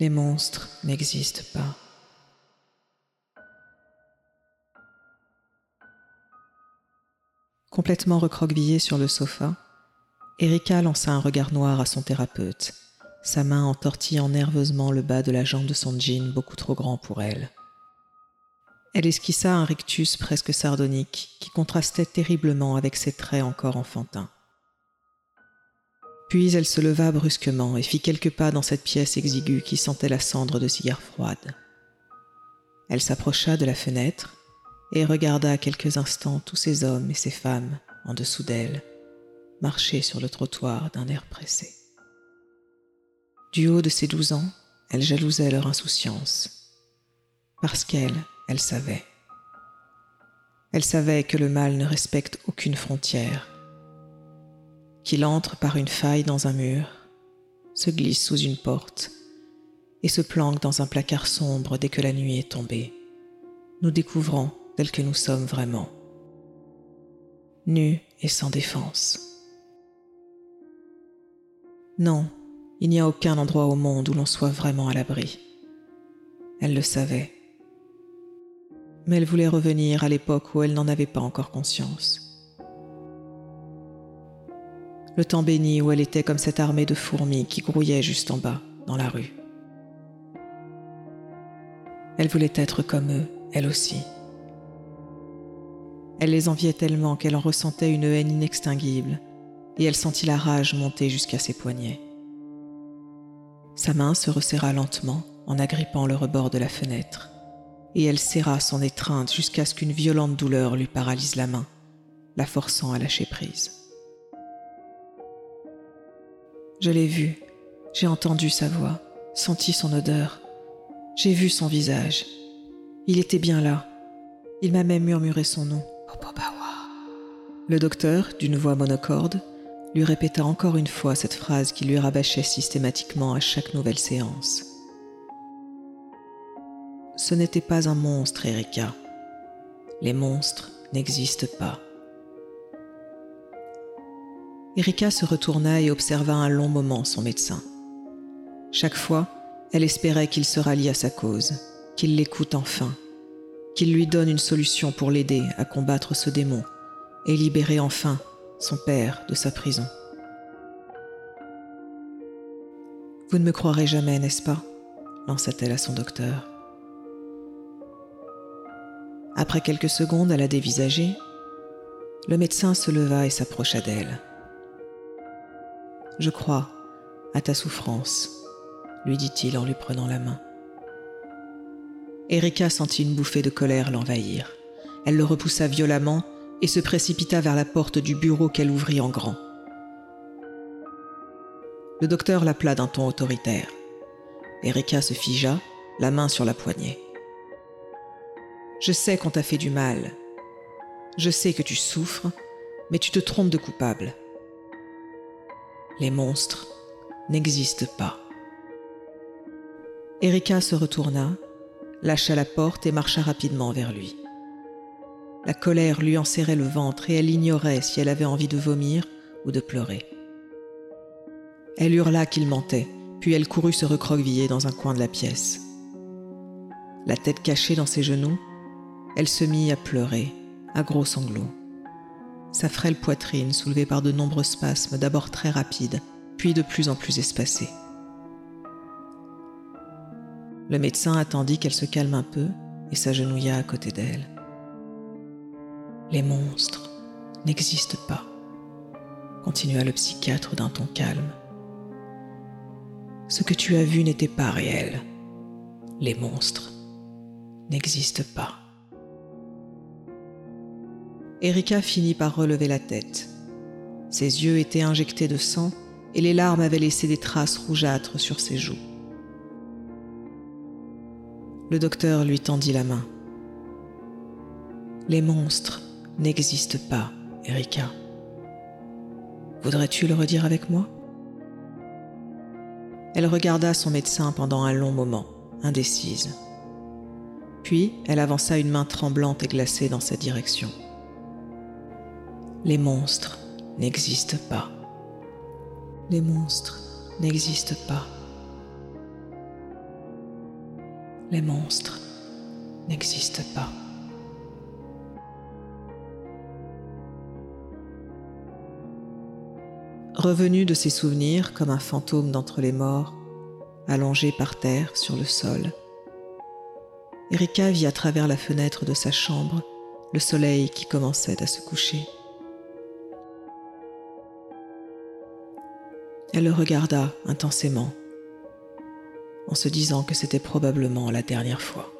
Les monstres n'existent pas. Complètement recroquevillée sur le sofa, Erika lança un regard noir à son thérapeute, sa main entortillant nerveusement le bas de la jambe de son jean beaucoup trop grand pour elle. Elle esquissa un rictus presque sardonique qui contrastait terriblement avec ses traits encore enfantins. Puis elle se leva brusquement et fit quelques pas dans cette pièce exiguë qui sentait la cendre de cigare froide. Elle s'approcha de la fenêtre et regarda quelques instants tous ces hommes et ces femmes en dessous d'elle, marcher sur le trottoir d'un air pressé. Du haut de ses douze ans, elle jalousait leur insouciance, parce qu'elle, elle savait. Elle savait que le mal ne respecte aucune frontière qu'il entre par une faille dans un mur, se glisse sous une porte et se planque dans un placard sombre dès que la nuit est tombée, nous découvrant tels que nous sommes vraiment, nus et sans défense. Non, il n'y a aucun endroit au monde où l'on soit vraiment à l'abri. Elle le savait. Mais elle voulait revenir à l'époque où elle n'en avait pas encore conscience le temps béni où elle était comme cette armée de fourmis qui grouillait juste en bas, dans la rue. Elle voulait être comme eux, elle aussi. Elle les enviait tellement qu'elle en ressentait une haine inextinguible, et elle sentit la rage monter jusqu'à ses poignets. Sa main se resserra lentement en agrippant le rebord de la fenêtre, et elle serra son étreinte jusqu'à ce qu'une violente douleur lui paralyse la main, la forçant à lâcher prise. Je l'ai vu, j'ai entendu sa voix, senti son odeur, j'ai vu son visage. Il était bien là. Il m'a même murmuré son nom. Le docteur, d'une voix monocorde, lui répéta encore une fois cette phrase qui lui rabâchait systématiquement à chaque nouvelle séance. Ce n'était pas un monstre, Erika. Les monstres n'existent pas. Erika se retourna et observa un long moment son médecin. Chaque fois, elle espérait qu'il se rallie à sa cause, qu'il l'écoute enfin, qu'il lui donne une solution pour l'aider à combattre ce démon et libérer enfin son père de sa prison. Vous ne me croirez jamais, n'est-ce pas? lança-t-elle à son docteur. Après quelques secondes à la dévisager, le médecin se leva et s'approcha d'elle. Je crois à ta souffrance, lui dit-il en lui prenant la main. Erika sentit une bouffée de colère l'envahir. Elle le repoussa violemment et se précipita vers la porte du bureau qu'elle ouvrit en grand. Le docteur l'appela d'un ton autoritaire. Erika se figea, la main sur la poignée. Je sais qu'on t'a fait du mal. Je sais que tu souffres, mais tu te trompes de coupable les monstres n'existent pas. Erika se retourna, lâcha la porte et marcha rapidement vers lui. La colère lui enserrait le ventre et elle ignorait si elle avait envie de vomir ou de pleurer. Elle hurla qu'il mentait, puis elle courut se recroqueviller dans un coin de la pièce. La tête cachée dans ses genoux, elle se mit à pleurer, à gros sanglots sa frêle poitrine soulevée par de nombreux spasmes d'abord très rapides, puis de plus en plus espacés. Le médecin attendit qu'elle se calme un peu et s'agenouilla à côté d'elle. Les monstres n'existent pas, continua le psychiatre d'un ton calme. Ce que tu as vu n'était pas réel. Les monstres n'existent pas. Erika finit par relever la tête. Ses yeux étaient injectés de sang et les larmes avaient laissé des traces rougeâtres sur ses joues. Le docteur lui tendit la main. Les monstres n'existent pas, Erika. Voudrais-tu le redire avec moi? Elle regarda son médecin pendant un long moment, indécise. Puis elle avança une main tremblante et glacée dans sa direction les monstres n'existent pas. Les monstres n'existent pas. Les monstres n'existent pas. Revenu de ses souvenirs comme un fantôme d'entre les morts, allongé par terre sur le sol, Erika vit à travers la fenêtre de sa chambre le soleil qui commençait à se coucher. Elle le regarda intensément, en se disant que c'était probablement la dernière fois.